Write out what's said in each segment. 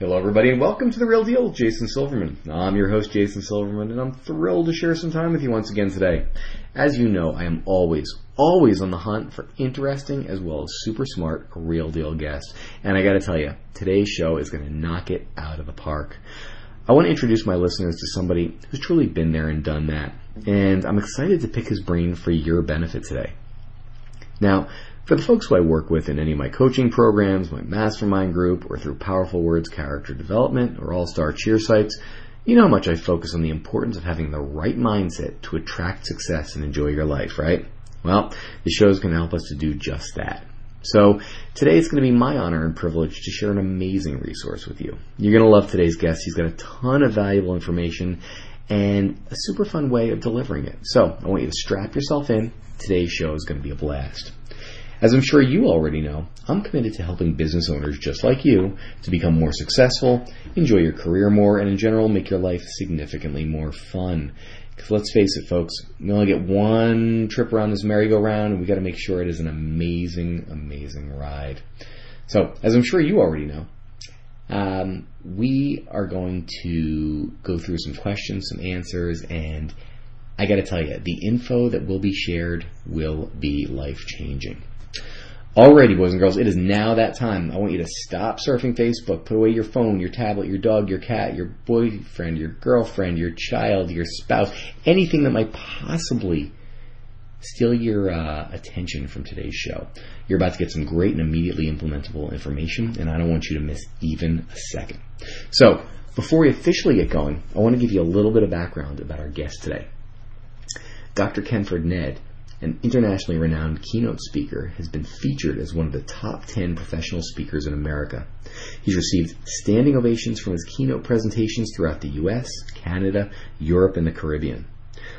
Hello, everybody, and welcome to The Real Deal Jason Silverman. I'm your host, Jason Silverman, and I'm thrilled to share some time with you once again today. As you know, I am always, always on the hunt for interesting as well as super smart, real deal guests. And I gotta tell you, today's show is gonna knock it out of the park. I want to introduce my listeners to somebody who's truly been there and done that, and I'm excited to pick his brain for your benefit today. Now, for the folks who I work with in any of my coaching programs, my mastermind group, or through Powerful Words character development or All Star cheer sites, you know how much I focus on the importance of having the right mindset to attract success and enjoy your life, right? Well, the show is going to help us to do just that. So today it's going to be my honor and privilege to share an amazing resource with you. You're going to love today's guest. He's got a ton of valuable information and a super fun way of delivering it. So I want you to strap yourself in. Today's show is going to be a blast. As I'm sure you already know, I'm committed to helping business owners just like you to become more successful, enjoy your career more, and in general make your life significantly more fun. Because let's face it, folks, we only get one trip around this merry-go-round, and we got to make sure it is an amazing, amazing ride. So, as I'm sure you already know, um, we are going to go through some questions, some answers, and I got to tell you, the info that will be shared will be life changing. Already, boys and girls, it is now that time. I want you to stop surfing Facebook, put away your phone, your tablet, your dog, your cat, your boyfriend, your girlfriend, your child, your spouse, anything that might possibly steal your uh, attention from today's show. You're about to get some great and immediately implementable information, and I don't want you to miss even a second. So, before we officially get going, I want to give you a little bit of background about our guest today. Dr. Kenford Nedd an internationally renowned keynote speaker, has been featured as one of the top 10 professional speakers in America. He's received standing ovations from his keynote presentations throughout the US, Canada, Europe, and the Caribbean.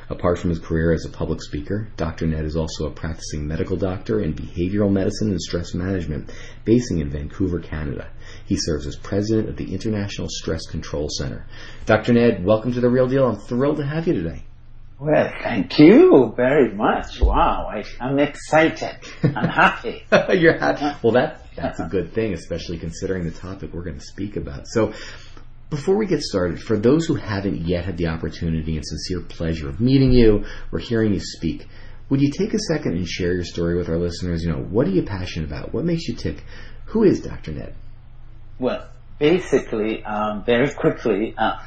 Apart from his career as a public speaker, Dr. Nedd is also a practicing medical doctor in behavioral medicine and stress management, basing in Vancouver, Canada. He serves as president of the International Stress Control Center. Dr. Nedd, welcome to The Real Deal. I'm thrilled to have you today. Well, thank you very much. Wow, I, am excited. I'm happy. You're happy. Well, that that's a good thing, especially considering the topic we're going to speak about. So, before we get started, for those who haven't yet had the opportunity and sincere pleasure of meeting you or hearing you speak, would you take a second and share your story with our listeners? You know, what are you passionate about? What makes you tick? Who is Dr. Nedd? Well, basically, um, very quickly, uh,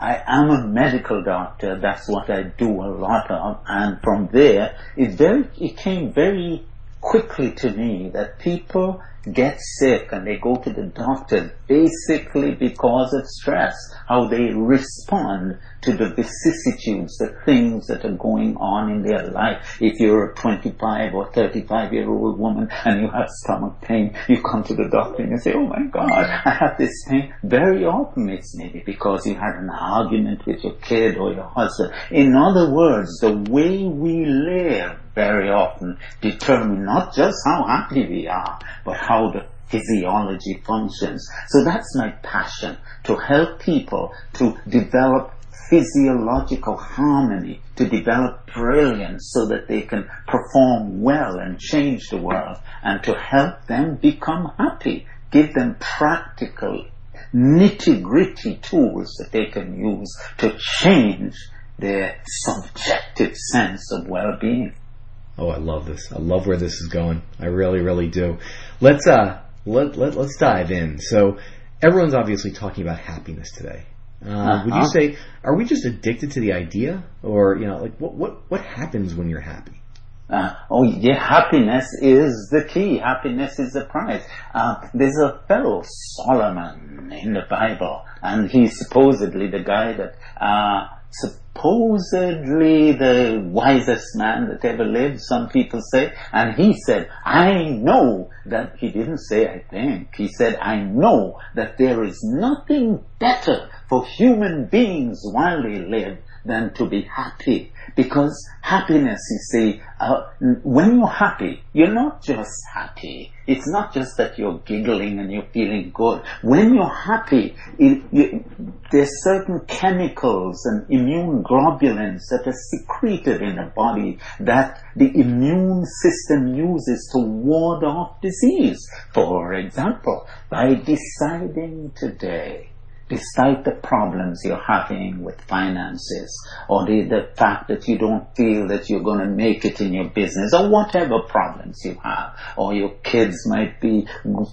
I am a medical doctor. That's what I do a lot of. And from there, it very, it came very quickly to me that people get sick and they go to the doctor basically because of stress, how they respond to the vicissitudes, the things that are going on in their life. If you're a 25 or 35 year old woman and you have stomach pain, you come to the doctor and you say, oh my God, I have this pain. Very often it's maybe because you had an argument with your kid or your husband. In other words, the way we live very often determine not just how happy we are, but how the physiology functions. So that's my passion, to help people to develop physiological harmony, to develop brilliance so that they can perform well and change the world, and to help them become happy, give them practical, nitty gritty tools that they can use to change their subjective sense of well-being. Oh, I love this. I love where this is going. I really, really do. Let's uh, let, let let's dive in. So, everyone's obviously talking about happiness today. Uh, uh-huh. Would you say are we just addicted to the idea, or you know, like what what what happens when you're happy? Uh, oh yeah, happiness is the key. Happiness is the prize. Uh, there's a fellow Solomon in the Bible, and he's supposedly the guy that uh, supposedly the wisest man that ever lived, some people say, and he said, I know that, he didn't say I think, he said, I know that there is nothing better for human beings while they live than to be happy. Because happiness, you see, uh, when you're happy, you're not just happy. It's not just that you're giggling and you're feeling good. When you're happy, it, you, there's certain chemicals and immune globulins that are secreted in the body that the immune system uses to ward off disease. For example, by deciding today despite the problems you're having with finances or the, the fact that you don't feel that you're going to make it in your business or whatever problems you have. Or your kids might be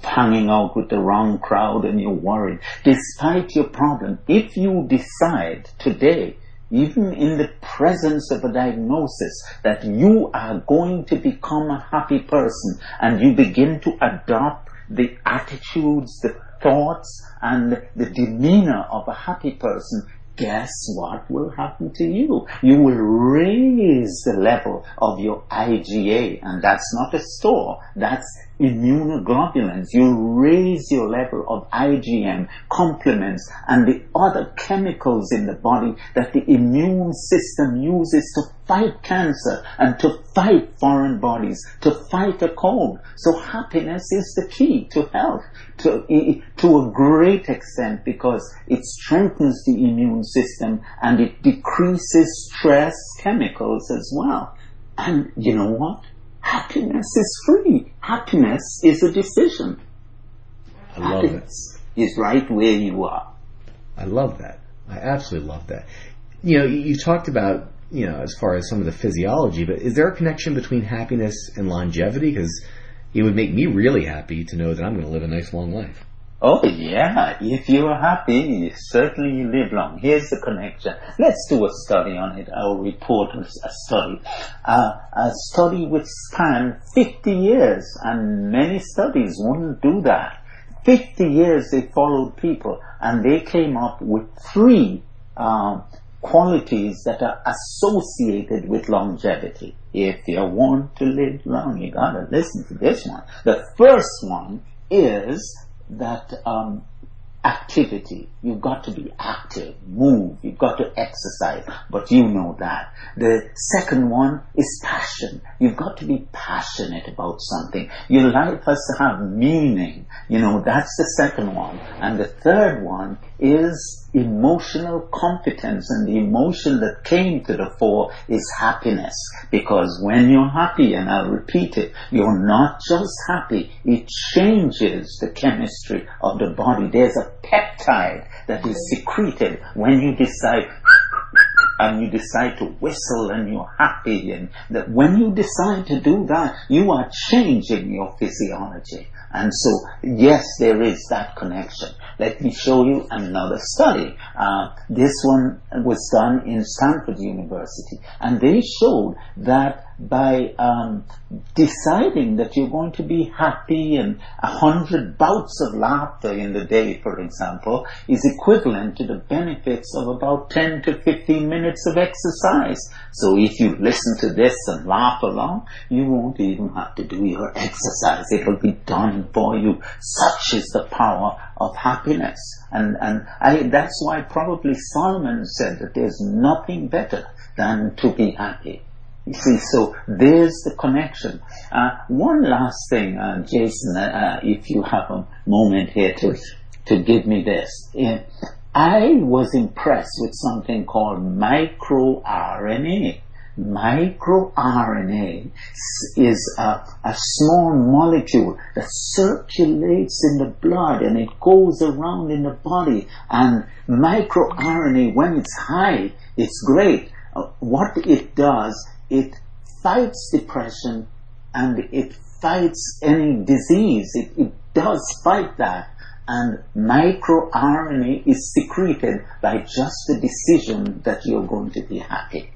hanging out with the wrong crowd and you're worried. Despite your problem if you decide today even in the presence of a diagnosis that you are going to become a happy person and you begin to adopt the attitudes, the thoughts and the demeanor of a happy person, guess what will happen to you? You will raise the level of your IgA, and that's not a store, that's immunoglobulins. You raise your level of IgM, complements, and the other chemicals in the body that the immune system uses to fight cancer and to fight foreign bodies, to fight a cold. So happiness is the key to health to, to a great extent because it strengthens the immune system and it decreases stress chemicals as well. And you know what? Happiness is free. Happiness is a decision. I love Happiness it. Is right where you are. I love that. I absolutely love that. You know, you talked about, you know, as far as some of the physiology, but is there a connection between happiness and longevity? Because it would make me really happy to know that I'm going to live a nice long life. Oh yeah, if you are happy, certainly you live long. Here's the connection. Let's do a study on it. I'll report a study. Uh, a study which spanned 50 years, and many studies wouldn't do that. 50 years they followed people, and they came up with three um, qualities that are associated with longevity. If you want to live long, you gotta listen to this one. The first one is that um, activity. You've got to be active, move, you've got to exercise, but you know that. The second one is passion. You've got to be passionate about something. Your life has to have meaning. You know, that's the second one. And the third one is emotional competence and the emotion that came to the fore is happiness. Because when you're happy and I'll repeat it you're not just happy it changes the chemistry of the body. There's a peptide that is secreted when you decide and you decide to whistle and you're happy and that when you decide to do that you are changing your physiology and so, yes, there is that connection. Let me show you another study. Uh, this one was done in Stanford University, and they showed that by um, deciding that you're going to be happy and a hundred bouts of laughter in the day, for example, is equivalent to the benefits of about 10 to 15 minutes of exercise. So if you listen to this and laugh along, you won't even have to do your exercise. It'll be done for you. Such is the power of happiness. And, and I, that's why probably Solomon said that there's nothing better than to be happy. You see, so there's the connection. Uh, one last thing, uh, Jason, uh, if you have a moment here to to give me this. I was impressed with something called microRNA. MicroRNA is a, a small molecule that circulates in the blood and it goes around in the body. And microRNA, when it's high, it's great. Uh, what it does it fights depression and it fights any disease. It, it does fight that. And microRNA is secreted by just the decision that you're going to be happy.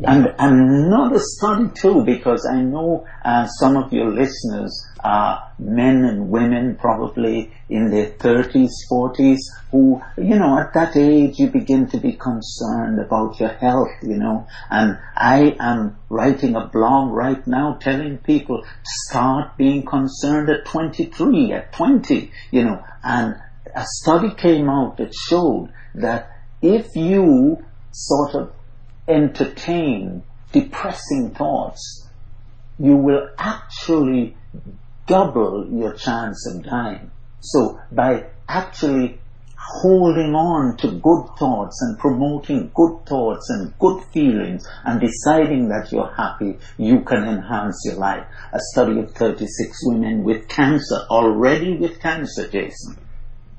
And another study too, because I know uh, some of your listeners are men and women probably in their 30s, 40s, who, you know, at that age you begin to be concerned about your health, you know. And I am writing a blog right now telling people start being concerned at 23, at 20, you know. And a study came out that showed that if you sort of entertain depressing thoughts, you will actually double your chance of dying. So by actually holding on to good thoughts and promoting good thoughts and good feelings and deciding that you're happy, you can enhance your life. A study of 36 women with cancer, already with cancer, Jason.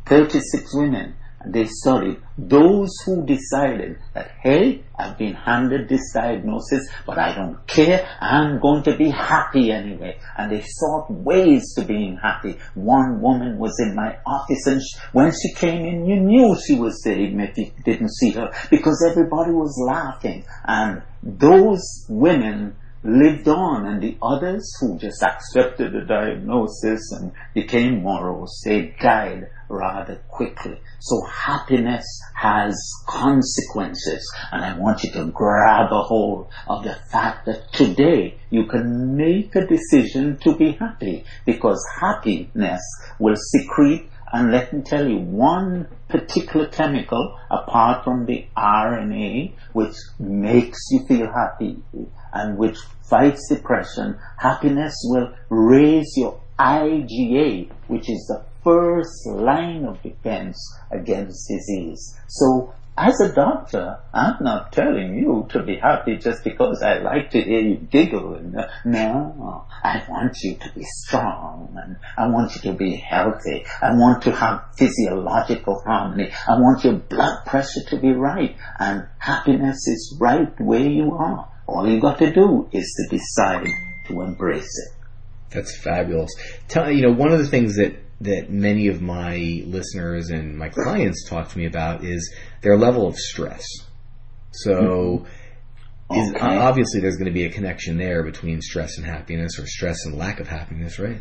36 women they studied those who decided that, hey, I've been handed this diagnosis, but I don't care. I'm going to be happy anyway. And they sought ways to being happy. One woman was in my office and she, when she came in, you knew she was there even if you didn't see her because everybody was laughing. And those women lived on and the others who just accepted the diagnosis and became morose, they died rather quickly. So happiness has consequences and I want you to grab a hold of the fact that today you can make a decision to be happy because happiness will secrete and let me tell you one particular chemical apart from the RNA which makes you feel happy and which fights depression, happiness will raise your IgA, which is the first line of defense against disease. So as a doctor, I'm not telling you to be happy just because I like to hear you giggle. No, I want you to be strong and I want you to be healthy. I want to have physiological harmony. I want your blood pressure to be right and happiness is right where you are. All you got to do is to decide to embrace it. That's fabulous. Tell you know one of the things that that many of my listeners and my clients talk to me about is their level of stress. So, okay. is, obviously, there's going to be a connection there between stress and happiness, or stress and lack of happiness, right?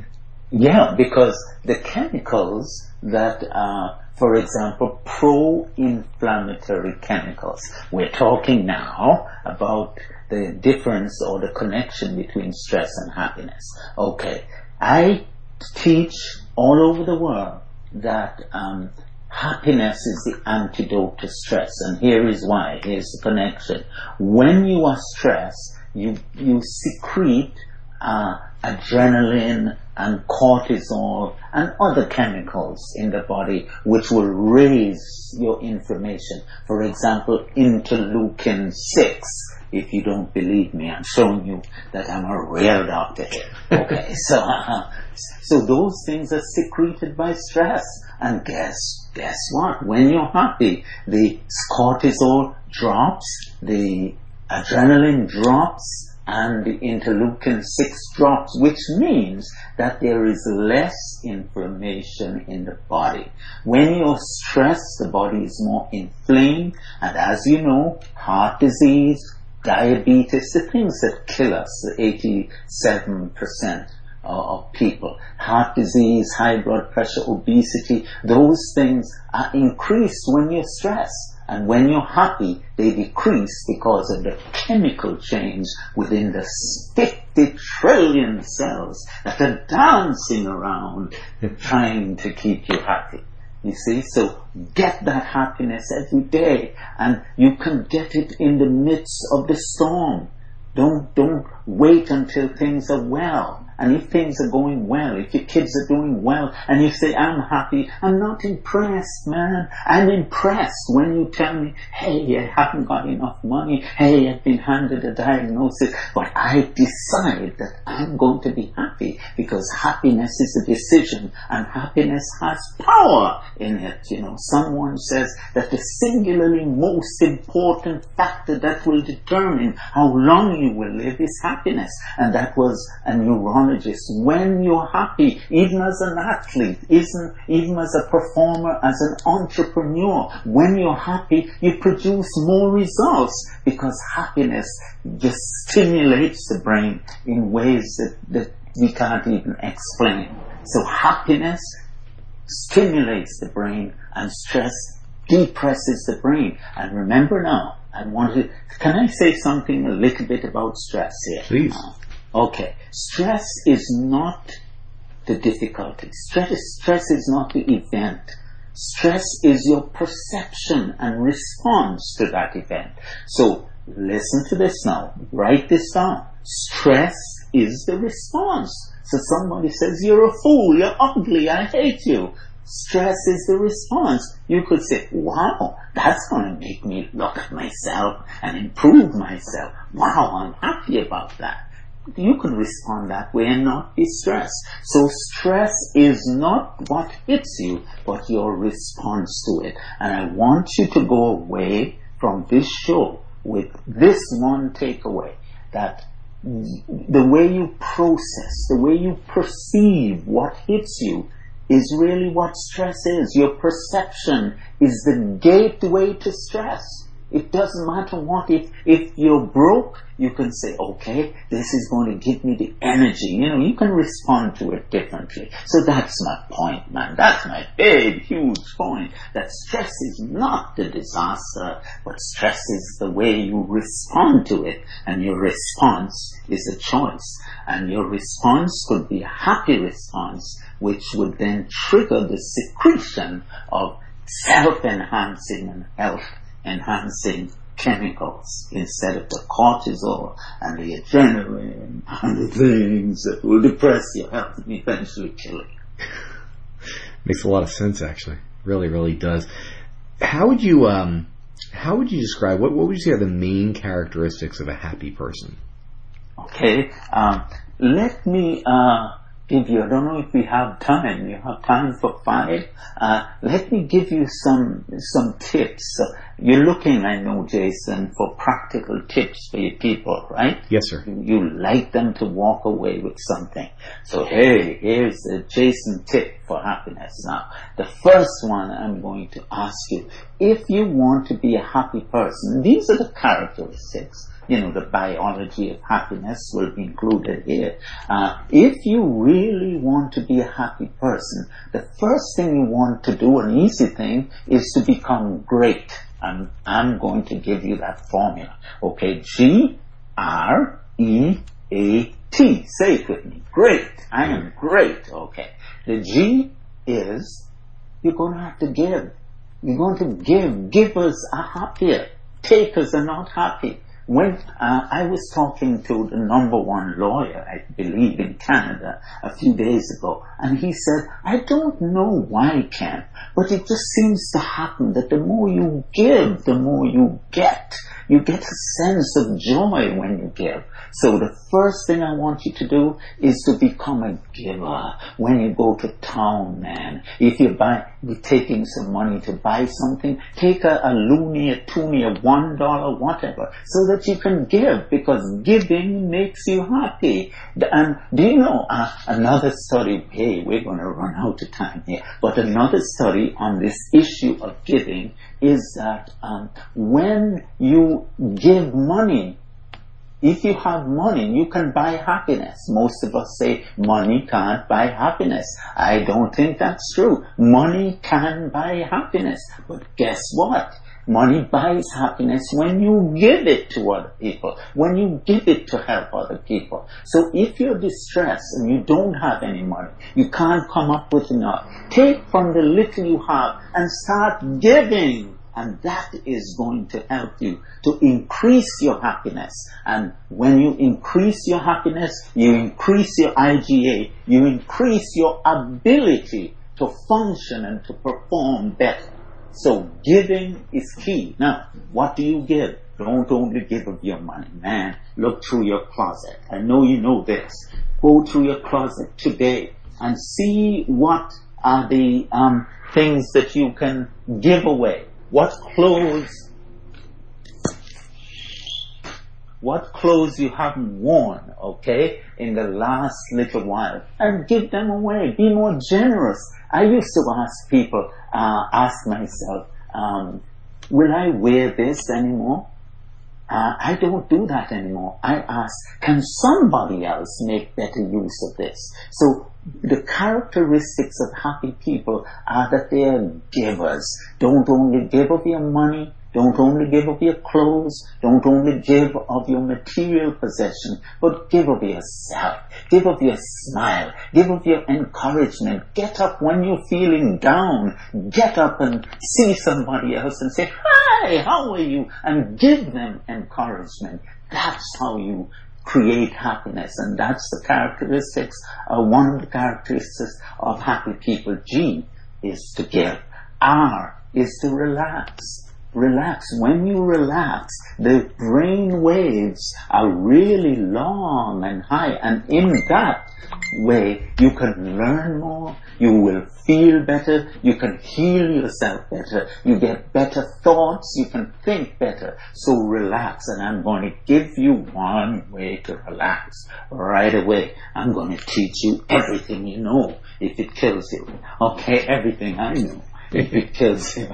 Yeah, because the chemicals that, uh, for example, pro-inflammatory chemicals. We're talking now about the difference or the connection between stress and happiness. Okay, I teach all over the world that um, happiness is the antidote to stress, and here is why. Here's the connection. When you are stressed, you you secrete uh, adrenaline and cortisol and other chemicals in the body which will raise your inflammation. For example, interleukin 6 if you don't believe me, I'm showing you that I'm a real doctor here. Okay, so uh, so those things are secreted by stress, and guess guess what? When you're happy, the cortisol drops, the adrenaline drops, and the interleukin 6 drops, which means that there is less inflammation in the body. When you're stressed, the body is more inflamed, and as you know, heart disease, diabetes, the things that kill us, 87% of people, heart disease, high blood pressure, obesity, those things are increased when you're stressed. And when you're happy, they decrease because of the chemical change within the 50 trillion cells that are dancing around trying to keep you happy. You see, so get that happiness every day and you can get it in the midst of the storm. Don't, don't wait until things are well. And if things are going well, if your kids are doing well, and you say, I'm happy, I'm not impressed, man. I'm impressed when you tell me, hey, I haven't got enough money. Hey, I've been handed a diagnosis, but I decide that I'm going to be happy because happiness is a decision and happiness has power in it. You know, someone says that the singularly most important factor that will determine how long you will live is happiness. And that was a neurologist. when you're happy, even as an athlete, even, even as a performer, as an entrepreneur, when you're happy, you produce more results because happiness just stimulates the brain in ways that, that we can't even explain. So happiness stimulates the brain and stress depresses the brain. And remember now, I want to, can I say something a little bit about stress here? Please. Uh, okay. Stress is not the difficulty. Stress, stress is not the event. Stress is your perception and response to that event. So listen to this now. Write this down. Stress is the response. So somebody says, you're a fool, you're ugly, I hate you. Stress is the response. You could say, wow, that's going to make me look at myself and improve myself. Wow, I'm happy about that. You can respond that way and not be stressed. So stress is not what hits you, but your response to it. And I want you to go away from this show with this one takeaway that the way you process, the way you perceive what hits you is really what stress is. Your perception is the gateway to stress. It doesn't matter what. If, if you're broke, you can say, okay, this is going to give me the energy. You know, you can respond to it differently. So that's my point, man. That's my big, huge point. That stress is not the disaster, but stress is the way you respond to it. And your response is a choice. And your response could be a happy response, which would then trigger the secretion of self-enhancing and health enhancing chemicals instead of the cortisol and the adrenaline and the things that will depress your health and eventually kill you. Makes a lot of sense, actually. Really, really does. How would you um, how would you describe what what would you say are the main characteristics of a happy person? Okay, um, let me uh, give you, I don't know if we have time, you have time for five. Uh, let me give you some, some tips. So you're looking, I know, Jason, for practical tips for your people, right? Yes, sir. You, you like them to walk away with something. So hey, here's a Jason tip for happiness. Now, the first one I'm going to ask you, if you want to be a happy person, these are the characteristics you know, the biology of happiness will be included here. Uh, if you really want to be a happy person, the first thing you want to do, an easy thing, is to become great. And I'm going to give you that formula. Okay, G R E A T. Say it with me. Great. I am great. Okay. The G is you're going to have to give. You're going to give. Givers are happier. Takers are not happy. When uh, I was talking to the number one lawyer, I believe, in Canada a few days ago, and he said, I don't know why, Ken, but it just seems to happen that the more you give, the more you get. You get a sense of joy when you give. So the first thing I want you to do is to become a giver. When you go to town, man, if you buy, you're taking some money to buy something, take a, a loonie, a toonie, a one dollar, whatever, so that you can give, because giving makes you happy. And do you know uh, another study? Hey, we're going to run out of time here, but another study on this issue of giving is that um, when you give money, if you have money, you can buy happiness. Most of us say money can't buy happiness. I don't think that's true. Money can buy happiness. But guess what? Money buys happiness when you give it to other people, when you give it to help other people. So if you're distressed and you don't have any money, you can't come up with enough, take from the little you have and start giving. And that is going to help you to increase your happiness. And when you increase your happiness, you increase your IGA, you increase your ability to function and to perform better. So giving is key. Now, what do you give? Don't only give of your money, man. Look through your closet. I know you know this. Go through your closet today and see what are the um, things that you can give away. What clothes what clothes you haven't worn, okay, in the last little while, and give them away. Be more generous. I used to ask people, uh, ask myself, um, will I wear this anymore? Uh, I don't do that anymore. I ask, can somebody else make better use of this? So the characteristics of happy people are that they are givers. Don't only give of your money, don't only give of your clothes, don't only give of your material possession, but give of yourself. Give of your smile. Give of your encouragement. Get up when you're feeling down. Get up and see somebody else and say, Hi, how are you? And give them encouragement. That's how you create happiness and that's the characteristics, uh, one of the characteristics of happy people. G is to give. R is to relax relax. When you relax, the brain waves are really long and high, and in that way, you can learn more, you will feel better, you can heal yourself better, you get better thoughts, you can think better. So relax, and I'm going to give you one way to relax right away. I'm going to teach you everything you know if it kills you. Okay, everything I know kills you.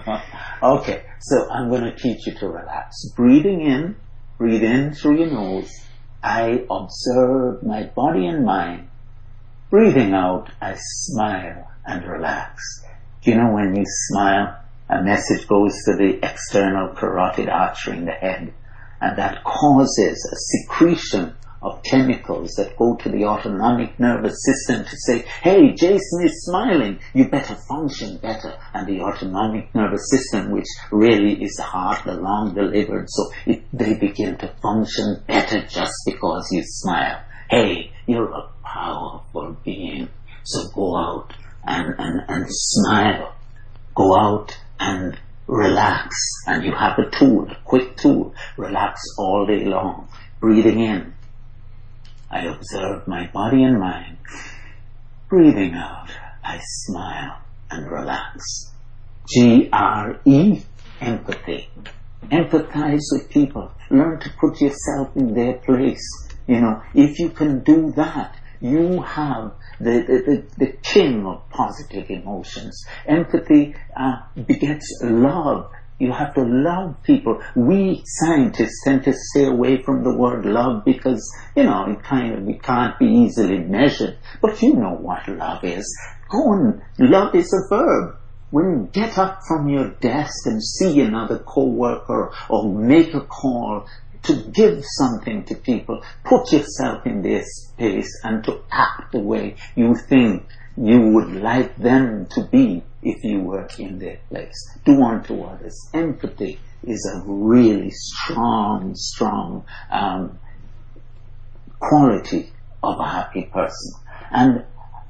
Okay, so I'm going to teach you to relax. Breathing in, breathe in through your nose. I observe my body and mind. Breathing out, I smile and relax. Do you know when you smile, a message goes to the external carotid artery in the head, and that causes a secretion of chemicals that go to the autonomic nervous system to say, hey, Jason is smiling, you better function better. And the autonomic nervous system, which really is the heart, the lung, the liver, so it, they begin to function better just because you smile. Hey, you're a powerful being, so go out and, and, and smile. Go out and relax. And you have a tool, a quick tool. Relax all day long. Breathing in, I observe my body and mind. Breathing out, I smile and relax. G-R-E, empathy. Empathize with people. Learn to put yourself in their place. You know, if you can do that, you have the, the, the, the of positive emotions. Empathy uh, begets love you have to love people. We scientists tend to stay away from the word love because, you know, it kind of, it can't be easily measured. But you know what love is. Go on. Love is a verb. When you get up from your desk and see another co-worker or make a call to give something to people, put yourself in their space and to act the way you think you would like them to be if you were in their place. Do unto others. Empathy is a really strong, strong um, quality of a happy person. And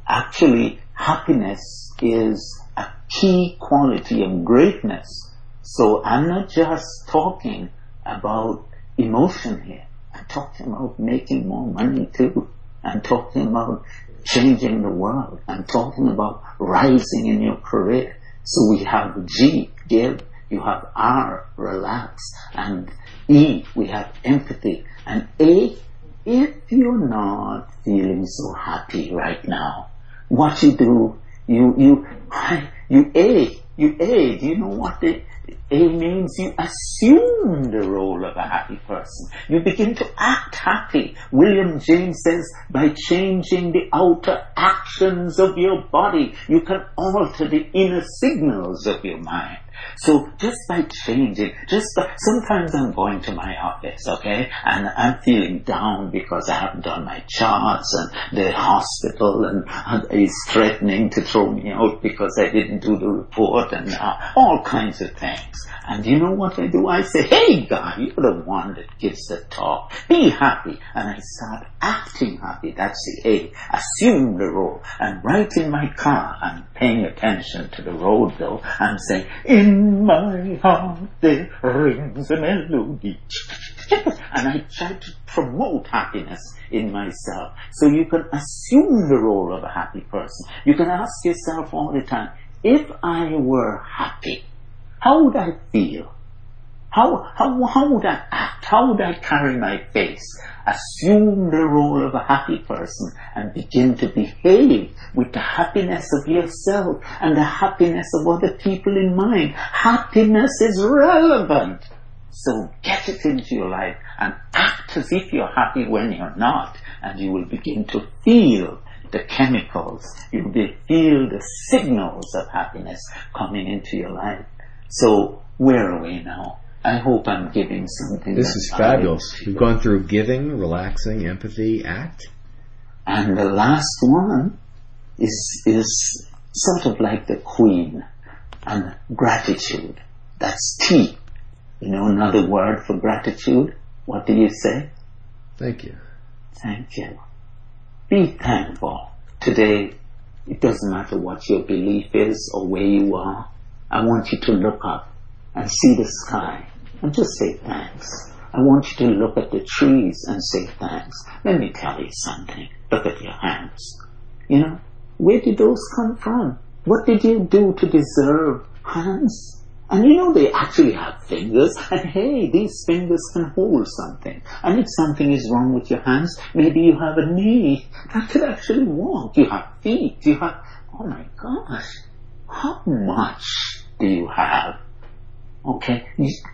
actually, happiness is a key quality of greatness. So I'm not just talking about emotion here. I'm talking about making more money too. I'm talking about changing the world. I'm talking about rising in your career. So we have G, give. You have R, relax. And E, we have empathy. And A, if you're not feeling so happy right now, what you do, you, you, you A, you A, do you know what the A means? You assume the role of a happy person. You begin to act happy. William James says, by changing the outer actions of your body, you can alter the inner signals of your mind. So just by changing, just by, sometimes I'm going to my office, okay, and I'm feeling down because I haven't done my charts and the hospital and, is threatening to throw me out because I didn't do the report and uh, all kinds of things. And you know what I do? I say, hey God, you're the one that gives the talk. Be happy. And I start acting happy. That's the A. Assume the role. I'm right in my car, I'm paying attention to the road though. I'm saying, in my heart there rings a melody. and I try to promote happiness in myself. So you can assume the role of a happy person. You can ask yourself all the time, if I were happy, how would I feel? How, how, how would I act? How would I carry my face? Assume the role of a happy person and begin to behave with the happiness of yourself and the happiness of other people in mind. Happiness is relevant. So get it into your life and act as if you're happy when you're not and you will begin to feel the chemicals. You will feel the signals of happiness coming into your life. So where are we now? I hope I'm giving something. This is fabulous. You've gone through giving, relaxing, empathy, act. And the last one is, is sort of like the queen and gratitude. That's T. You know another word for gratitude? What do you say? Thank you. Thank you. Be thankful. Today, it doesn't matter what your belief is or where you are. I want you to look up and see the sky and just say thanks. I want you to look at the trees and say thanks. Let me tell you something. Look at your hands. You know, where did those come from? What did you do to deserve hands? And you know they actually have fingers, and hey, these fingers can hold something. And if something is wrong with your hands, maybe you have a knee that could actually walk. You have feet. You have, oh my gosh, how much do you have? Okay,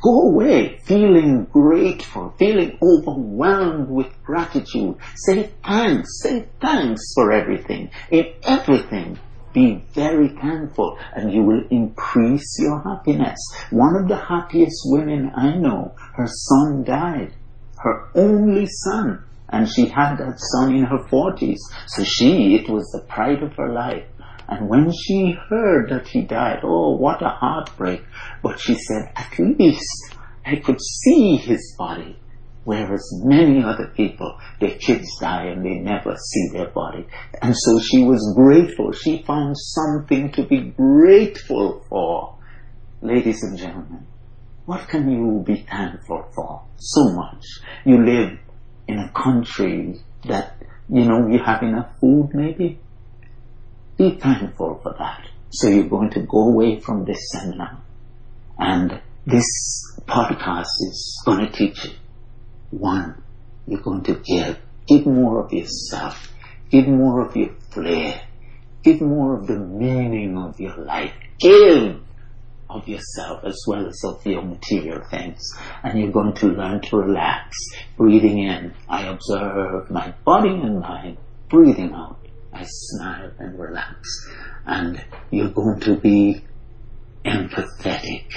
go away feeling grateful, feeling overwhelmed with gratitude. Say thanks, say thanks for everything, in everything. Be very thankful and you will increase your happiness. One of the happiest women I know, her son died. Her only son. And she had that son in her forties. So she, it was the pride of her life. And when she heard that he died, oh, what a heartbreak. But she said, at least I could see his body. Whereas many other people, their kids die and they never see their body. And so she was grateful. She found something to be grateful for. Ladies and gentlemen, what can you be thankful for? So much. You live in a country that, you know, you have enough food maybe. Be thankful for that. So you're going to go away from this seminar and this podcast is going to teach you one, you're going to give. Give more of yourself. Give more of your flair. Give more of the meaning of your life. Give of yourself as well as of your material things. And you're going to learn to relax. Breathing in, I observe my body and mind. Breathing out, Smile and relax. And you're going to be empathetic.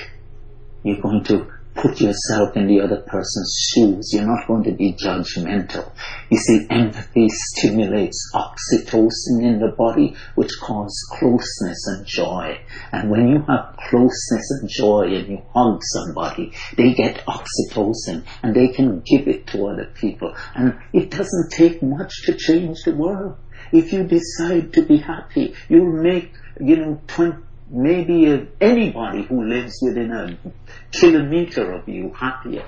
You're going to put yourself in the other person's shoes. You're not going to be judgmental. You see, empathy stimulates oxytocin in the body, which causes closeness and joy. And when you have closeness and joy and you hug somebody, they get oxytocin and they can give it to other people. And it doesn't take much to change the world. If you decide to be happy, you'll make, you know, 20, maybe anybody who lives within a kilometer of you happier.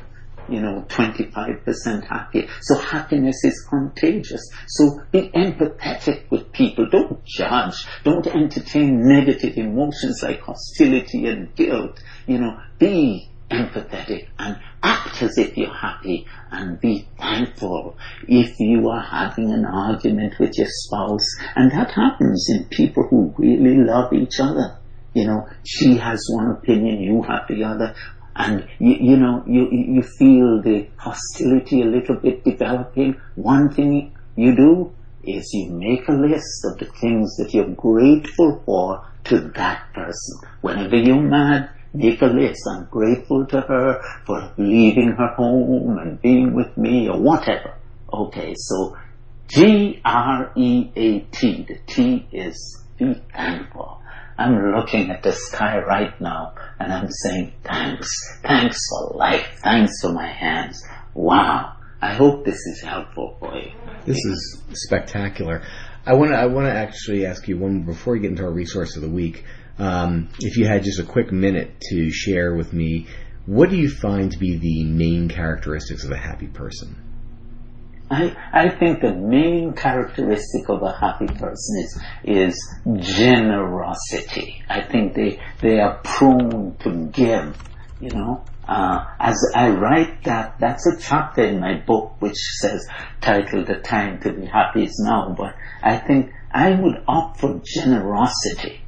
You know, 25% happier. So happiness is contagious. So be empathetic with people. Don't judge. Don't entertain negative emotions like hostility and guilt. You know, be empathetic and act as if you're happy and be thankful if you are having an argument with your spouse. And that happens in people who really love each other. You know, she has one opinion, you have the other, and you, you know, you, you feel the hostility a little bit developing. One thing you do is you make a list of the things that you're grateful for to that person. Whenever you're mad, list. I'm grateful to her for leaving her home and being with me or whatever. Okay, so G-R-E-A-T, the T is be thankful. I'm looking at the sky right now and I'm saying thanks. Thanks for life. Thanks for my hands. Wow. I hope this is helpful for you. This is spectacular. I want to I want to actually ask you one before we get into our resource of the week. Um, if you had just a quick minute to share with me, what do you find to be the main characteristics of a happy person? I, I think the main characteristic of a happy person is, is generosity. I think they, they are prone to give You know, uh, as I write that, that's a chapter in my book which says, titled "The Time to Be Happy Is Now." But I think I would opt for generosity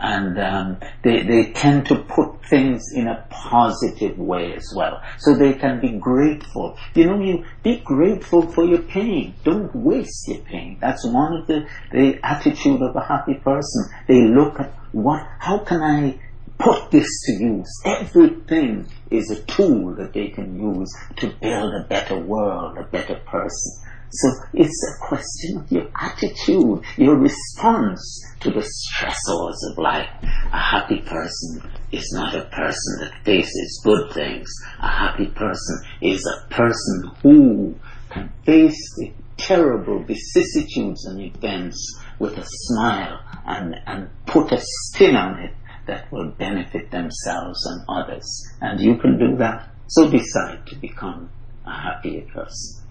and um, they, they tend to put things in a positive way as well. So they can be grateful. You know, you be grateful for your pain. Don't waste your pain. That's one of the, the attitude of a happy person. They look at what, how can I put this to use? Everything is a tool that they can use to build a better world, a better person. So it's a question of your attitude, your response to the stressors of life. A happy person is not a person that faces good things. A happy person is a person who can face the terrible vicissitudes and events with a smile and, and put a spin on it that will benefit themselves and others. And you can do that. So decide to become a happier person.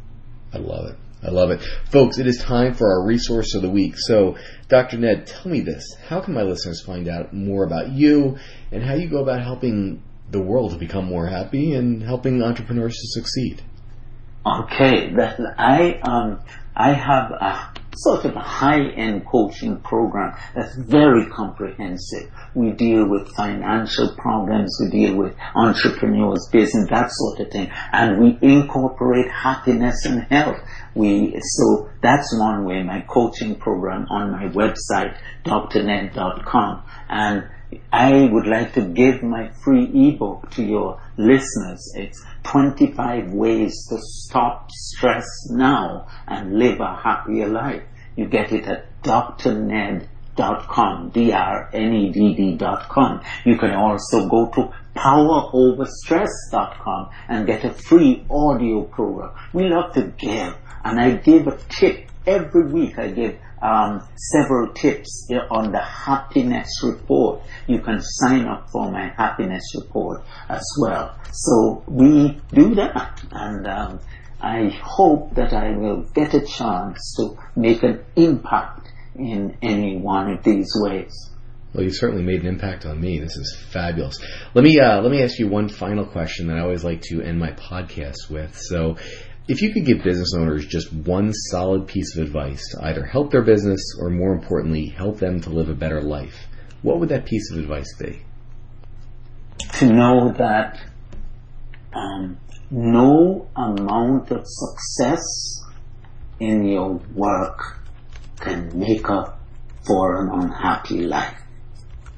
I love it. I love it. Folks, it is time for our resource of the week. So, Dr. Nedd, tell me this. How can my listeners find out more about you and how you go about helping the world to become more happy and helping entrepreneurs to succeed? Okay, I um I have a sort of a high-end coaching program that's very comprehensive. We deal with financial problems, we deal with entrepreneurs, business, that sort of thing, and we incorporate happiness and health. We so that's one way. My coaching program on my website, drnedd.com, and I would like to give my free ebook to your listeners. It's 25 ways to stop stress now and live a happier life. You get it at drnedd.com, D-R-N-E-D-D.com. You can also go to poweroverstress.com and get a free audio program. We love to give, and I give a tip every week. I give um, several tips on the happiness report. You can sign up for my happiness report as well. So we do that, and um, I hope that I will get a chance to make an impact in any one of these ways. Well, you certainly made an impact on me. This is fabulous. Let me uh, let me ask you one final question that I always like to end my podcast with. So, if you could give business owners just one solid piece of advice to either help their business or, more importantly, help them to live a better life, what would that piece of advice be? To know that um, no amount of success in your work can make up for an unhappy life.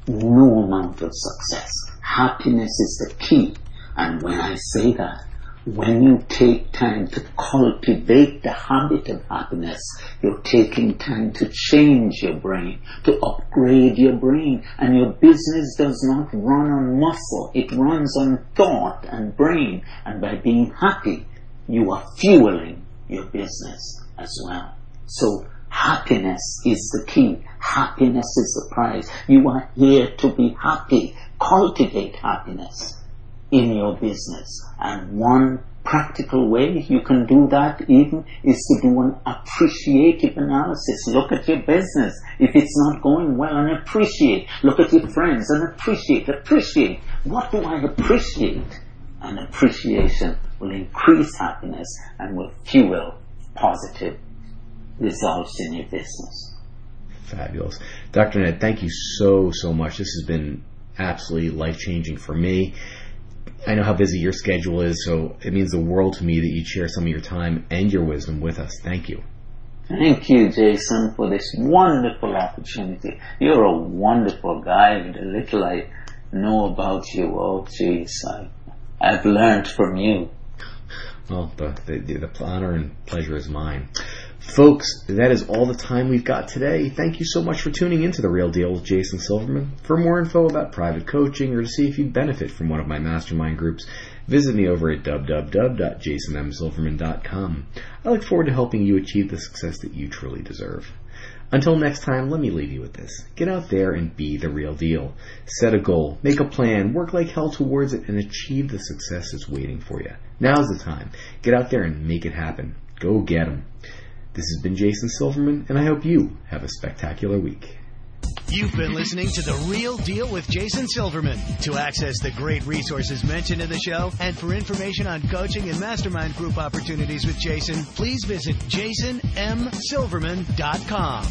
No amount of success. Happiness is the key. And when I say that, when you take time to cultivate the habit of happiness, you're taking time to change your brain, to upgrade your brain, and your business does not run on muscle, it runs on thought and brain, and by being happy, you are fueling your business as well. So happiness is the key. Happiness is the prize. You are here to be happy. Cultivate happiness in your business. And one practical way you can do that even is to do an appreciative analysis. Look at your business. If it's not going well and appreciate. Look at your friends and appreciate. Appreciate. What do I appreciate? And appreciation will increase happiness and will fuel positive results in your business. Fabulous. Dr. Nedd, thank you so, so much. This has been absolutely life changing for me. I know how busy your schedule is, so it means the world to me that you share some of your time and your wisdom with us. Thank you. Thank you, Jason, for this wonderful opportunity. You're a wonderful guy. And the little I know about you, oh, jeez, I, I've learned from you. Well, the, the, the honor and pleasure is mine. Folks, that is all the time we've got today. Thank you so much for tuning into The Real Deal with Jason Silverman. For more info about private coaching or to see if you benefit from one of my mastermind groups, visit me over at www.jasonmsilverman.com. I look forward to helping you achieve the success that you truly deserve. Until next time, let me leave you with this. Get out there and be the real deal. Set a goal, make a plan, work like hell towards it, and achieve the success that's waiting for you. Now's the time. Get out there and make it happen. Go get 'em. This has been Jason Silverman, and I hope you have a spectacular week. You've been listening to The Real Deal with Jason Silverman. To access the great resources mentioned in the show and for information on coaching and mastermind group opportunities with Jason, please visit jasonmsilverman.com.